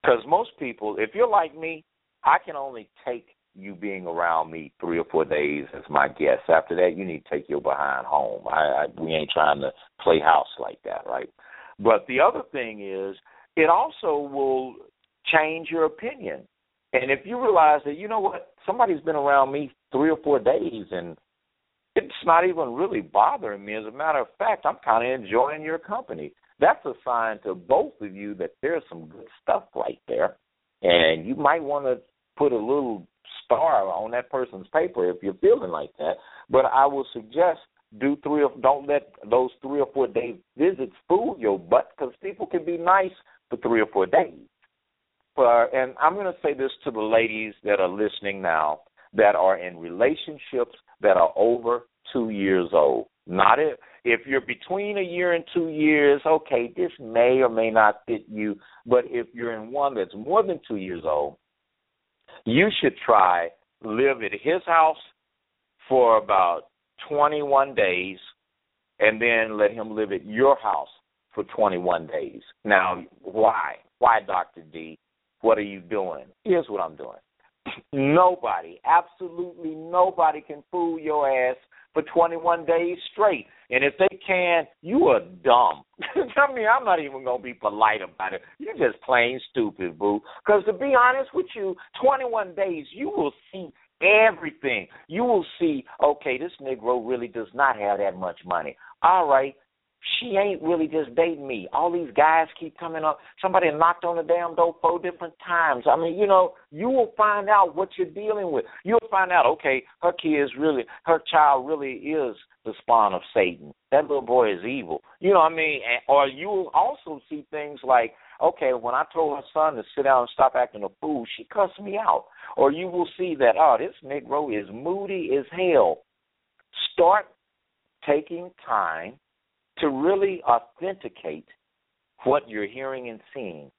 Because most people, if you're like me, I can only take you being around me three or four days as my guest. After that, you need to take your behind home. I, I we ain't trying to play house like that, right? But the other thing is, it also will change your opinion. And if you realize that, you know what, somebody's been around me three or four days and it's not even really bothering me. As a matter of fact, I'm kind of enjoying your company that's a sign to both of you that there's some good stuff right there. And you might want to put a little star on that person's paper if you're feeling like that. But I will suggest do three or don't let those three or four day visits fool your butt because people can be nice for three or four days. And I'm going to say this to the ladies that are listening now that are in relationships that are over two years old. Not if if you're between a year and two years, okay, this may or may not fit you. But if you're in one that's more than two years old, you should try live at his house for about 21 days and then let him live at your house for 21 days. Now, why? Why, Dr. D? What are you doing? Here's what I'm doing. Nobody, absolutely nobody can fool your ass for 21 days straight. And if they can, you are dumb. I mean, I'm not even gonna be polite about it. You're just plain stupid, boo. Because to be honest with you, 21 days, you will see everything. You will see, okay, this Negro really does not have that much money. All right, she ain't really just dating me. All these guys keep coming up. Somebody knocked on the damn door four different times. I mean, you know, you will find out what you're dealing with. You'll find out, okay, her kids really, her child really is the spawn of Satan. That little boy is evil. You know what I mean? Or you will also see things like, okay, when I told her son to sit down and stop acting a fool, she cussed me out. Or you will see that, oh, this Negro is moody as hell. Start taking time to really authenticate what you're hearing and seeing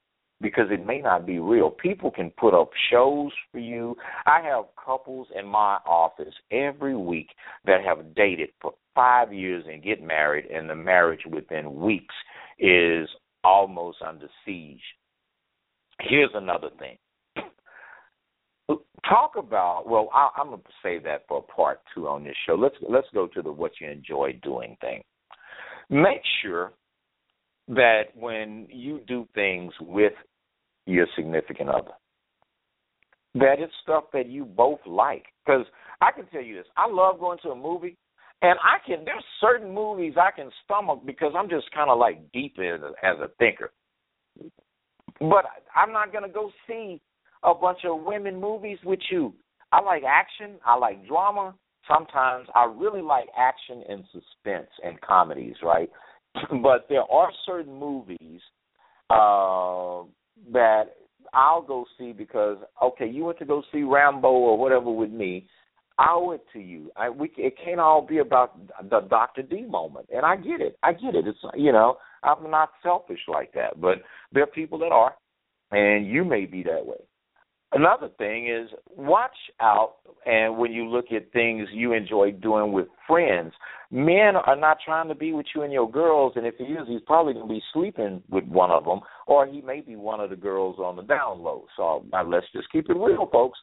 because it may not be real. People can put up shows for you. I have couples in my office every week that have dated for five years and get married, and the marriage within weeks is almost under siege. Here's another thing. Talk about well, I, I'm going to say that for part two on this show. Let's let's go to the what you enjoy doing thing make sure that when you do things with your significant other, that it's stuff that you both like. Because I can tell you this, I love going to a movie, and I can. There's certain movies I can stomach because I'm just kind of like deep in as a thinker. But I'm not gonna go see a bunch of women movies with you. I like action. I like drama sometimes I really like action and suspense and comedies, right? but there are certain movies uh, that I'll go see because okay, you went to go see Rambo or whatever with me. I owe it to you. I we it can't all be about the Doctor D moment, and I get it. I get it. It's you know I'm not selfish like that, but there are people that are, and you may be that way. Another thing is watch out and when you look at things you enjoy doing with friends. Men are not trying to be with you and your girls, and if he is, he's probably going to be sleeping with one of them, or he may be one of the girls on the down low. So let's just keep it real, folks.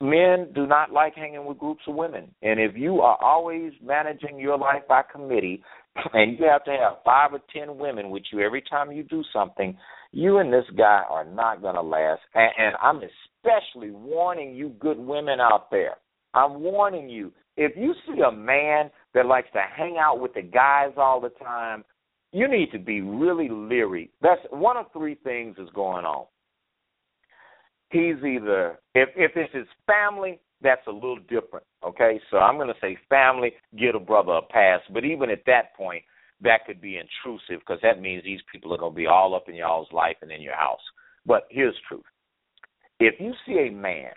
Men do not like hanging with groups of women, and if you are always managing your life by committee, and you have to have five or ten women with you every time you do something, you and this guy are not going to last. And, and I'm especially warning you, good women out there. I'm warning you. If you see a man that likes to hang out with the guys all the time, you need to be really leery. That's one of three things is going on. He's either if if it's his family, that's a little different. Okay, so I'm going to say family, get a brother a pass. But even at that point, that could be intrusive because that means these people are going to be all up in y'all's life and in your house. But here's truth. If you see a man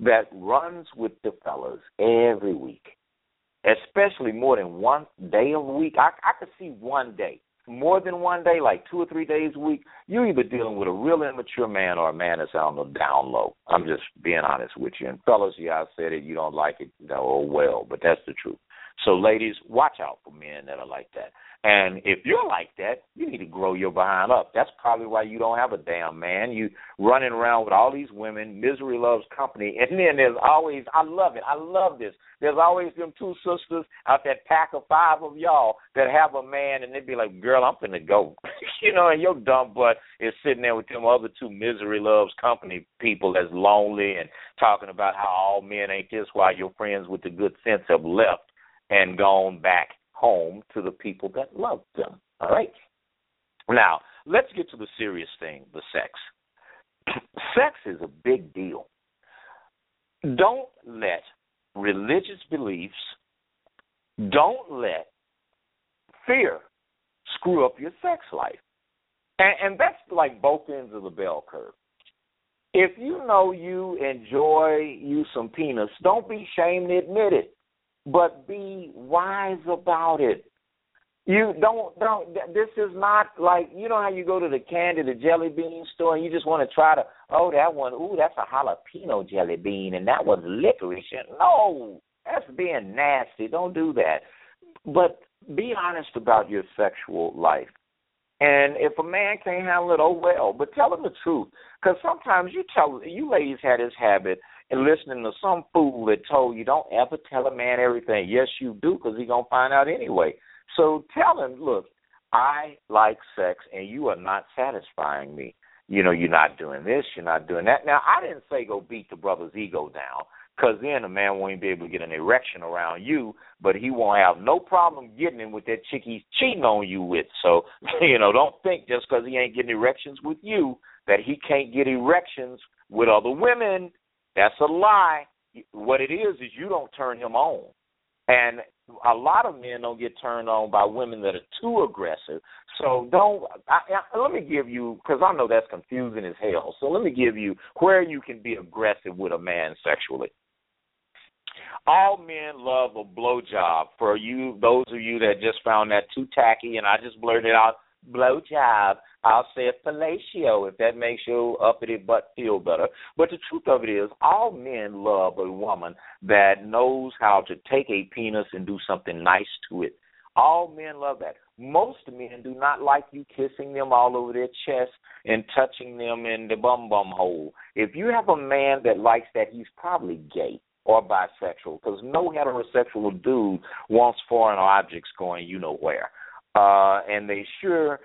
that runs with the fellas every week, especially more than one day a week, I, I could see one day. More than one day, like two or three days a week, you're either dealing with a real immature man or a man that's on the down low. I'm just being honest with you. And fellas, yeah, I said it. You don't like it. Oh well, but that's the truth. So, ladies, watch out for men that are like that. And if you're like that, you need to grow your behind up. That's probably why you don't have a damn man. You running around with all these women. Misery loves company. And then there's always, I love it. I love this. There's always them two sisters out that pack of five of y'all that have a man, and they'd be like, "Girl, I'm finna go," you know, and your dumb butt is sitting there with them other two misery loves company people that's lonely and talking about how all men ain't this. While your friends with the good sense have left and gone back home to the people that love them. All right? Now, let's get to the serious thing the sex. sex is a big deal. Don't let religious beliefs, don't let fear screw up your sex life. And, and that's like both ends of the bell curve. If you know you enjoy you some penis, don't be ashamed to admit it but be wise about it. You don't don't. This is not like you know how you go to the candy, the jelly bean store, and you just want to try to. Oh, that one. Ooh, that's a jalapeno jelly bean, and that one's licorice. No, that's being nasty. Don't do that. But be honest about your sexual life. And if a man can't handle it, oh well. But tell him the truth, because sometimes you tell you ladies had this habit and listening to some fool that told you don't ever tell a man everything. Yes, you do, because he's gonna find out anyway. So tell him, look, I like sex and you are not satisfying me. You know, you're not doing this, you're not doing that. Now, I didn't say go beat the brother's ego down, because then a man won't be able to get an erection around you, but he won't have no problem getting in with that chick he's cheating on you with. So, you know, don't think just because he ain't getting erections with you that he can't get erections with other women. That's a lie. What it is is you don't turn him on. And a lot of men don't get turned on by women that are too aggressive. So don't. I, I, let me give you because I know that's confusing as hell. So let me give you where you can be aggressive with a man sexually. All men love a blowjob. For you, those of you that just found that too tacky, and I just blurted out blowjob. I'll say it fellatio if that makes your uppity butt feel better. But the truth of it is, all men love a woman that knows how to take a penis and do something nice to it. All men love that. Most men do not like you kissing them all over their chest and touching them in the bum bum hole. If you have a man that likes that, he's probably gay or bisexual because no heterosexual dude wants foreign objects going you know where. Uh, and they sure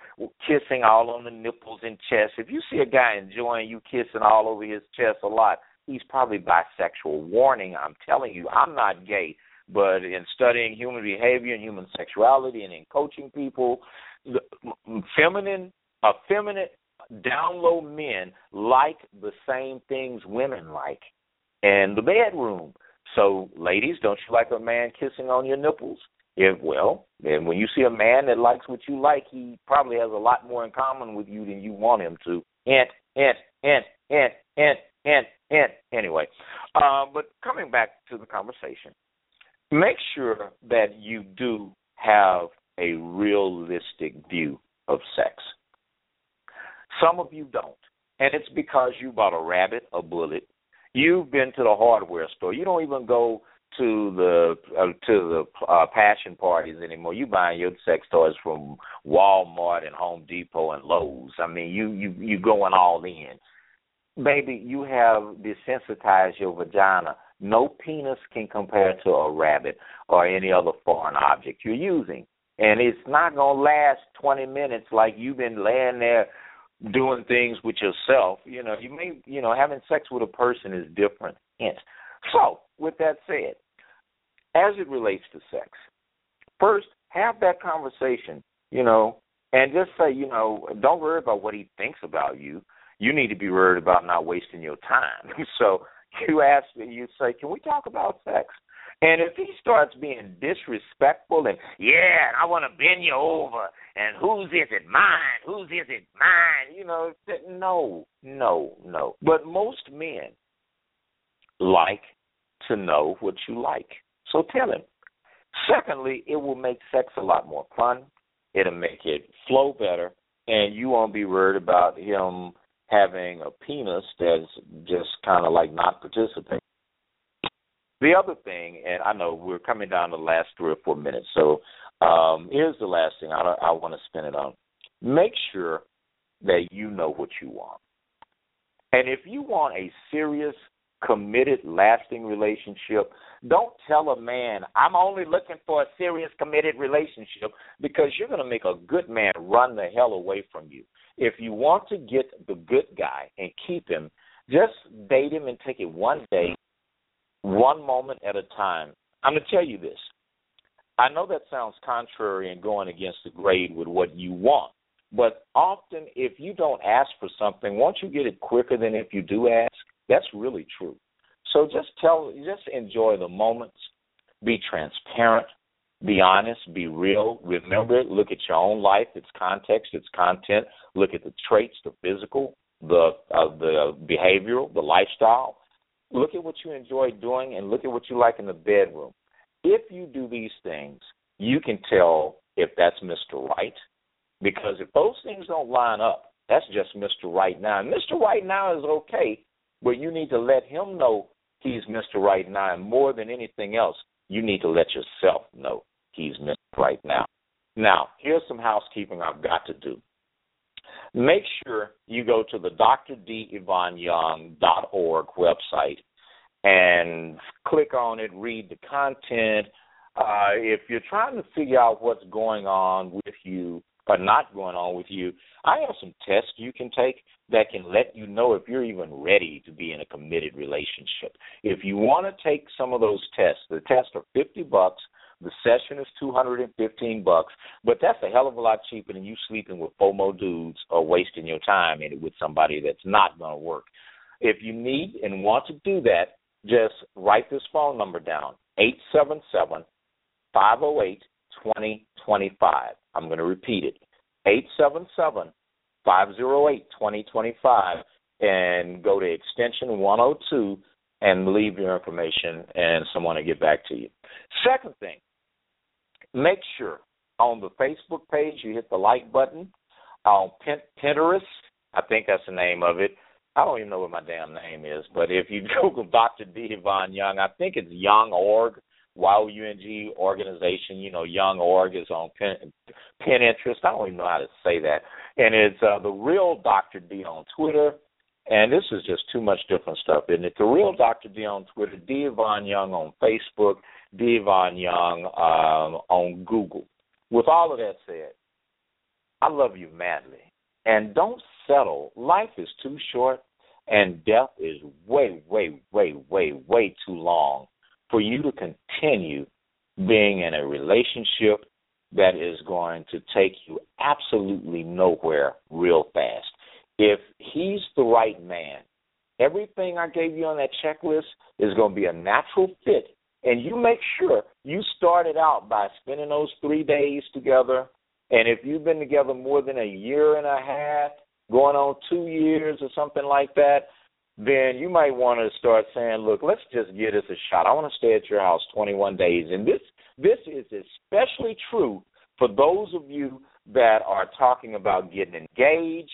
kissing all on the nipples and chest. If you see a guy enjoying you kissing all over his chest a lot, he's probably bisexual. Warning, I'm telling you, I'm not gay, but in studying human behavior and human sexuality and in coaching people, the, feminine, effeminate, down low men like the same things women like and the bedroom. So, ladies, don't you like a man kissing on your nipples? If well, and when you see a man that likes what you like, he probably has a lot more in common with you than you want him to. Ant, ant, ant, ant, ant, ant, ant. Anyway, uh, but coming back to the conversation, make sure that you do have a realistic view of sex. Some of you don't, and it's because you bought a rabbit, a bullet, You've been to the hardware store. You don't even go to the uh, to the uh, passion parties anymore. You buying your sex toys from Walmart and Home Depot and Lowe's. I mean, you you you going all in. Baby, you have desensitized your vagina. No penis can compare to a rabbit or any other foreign object you're using. And it's not to last 20 minutes like you've been laying there doing things with yourself. You know, you may, you know, having sex with a person is different. Hint. So, with that said, as it relates to sex, first have that conversation. You know, and just say, you know, don't worry about what he thinks about you. You need to be worried about not wasting your time. so you ask, you say, can we talk about sex? And if he starts being disrespectful and yeah, I want to bend you over and whose is it mine? Whose is it mine? You know, no, no, no. But most men like to know what you like. So tell him. Secondly, it will make sex a lot more fun. It'll make it flow better, and you won't be worried about him having a penis that's just kind of like not participating. The other thing, and I know we're coming down to the last three or four minutes, so um, here's the last thing I, I want to spin it on. Make sure that you know what you want. And if you want a serious, committed, lasting relationship, don't tell a man, I'm only looking for a serious, committed relationship because you're going to make a good man run the hell away from you. If you want to get the good guy and keep him, just date him and take it one day one moment at a time. I'm going to tell you this. I know that sounds contrary and going against the grade with what you want, but often if you don't ask for something, won't you get it quicker than if you do ask? That's really true. So just tell, just enjoy the moments. Be transparent. Be honest. Be real. Remember, look at your own life, its context, its content. Look at the traits, the physical, the uh, the behavioral, the lifestyle Look at what you enjoy doing and look at what you like in the bedroom. If you do these things, you can tell if that's Mr. Right. Because if those things don't line up, that's just Mr. Right now. Mr. Right now is okay, but you need to let him know he's Mr. Right now. And more than anything else, you need to let yourself know he's Mr. Right now. Now, here's some housekeeping I've got to do make sure you go to the drdivanyoung.org website and click on it, read the content. Uh, if you're trying to figure out what's going on with you are not going on with you, I have some tests you can take that can let you know if you're even ready to be in a committed relationship. If you want to take some of those tests, the tests are 50 bucks. The session is 215 bucks, but that's a hell of a lot cheaper than you sleeping with FOMO dudes or wasting your time in it with somebody that's not going to work. If you need and want to do that, just write this phone number down 877 508 2025. I'm going to repeat it 877 508 2025 and go to extension 102 and leave your information and someone will get back to you. Second thing, make sure on the Facebook page you hit the like button. On Pinterest, I think that's the name of it. I don't even know what my damn name is, but if you Google Dr. D. Ivan Young, I think it's Young organization. You know, Young Org is on Pin, Pinterest. I don't even know how to say that. And it's uh, the real Dr. D on Twitter. And this is just too much different stuff, isn't it? The real Dr. D on Twitter, D. Ivan Young on Facebook, D. Ivan Young um, on Google. With all of that said, I love you madly. And don't settle. Life is too short, and death is way, way, way, way, way too long for you to continue being in a relationship that is going to take you absolutely nowhere real fast. If he's the right man, everything I gave you on that checklist is going to be a natural fit. And you make sure you started out by spending those three days together. And if you've been together more than a year and a half, going on two years or something like that, then you might want to start saying, look, let's just give this a shot. I want to stay at your house 21 days. And this this is especially true for those of you that are talking about getting engaged,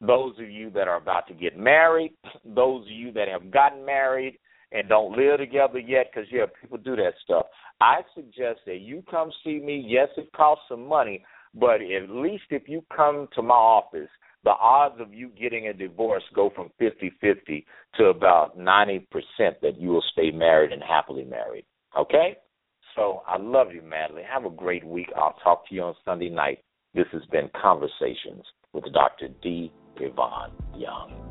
those of you that are about to get married, those of you that have gotten married and don't live together yet because yeah, people do that stuff. I suggest that you come see me. Yes, it costs some money, but at least if you come to my office the odds of you getting a divorce go from 50-50 to about 90% that you will stay married and happily married. Okay? So I love you madly. Have a great week. I'll talk to you on Sunday night. This has been Conversations with Dr. D. Ivan Young.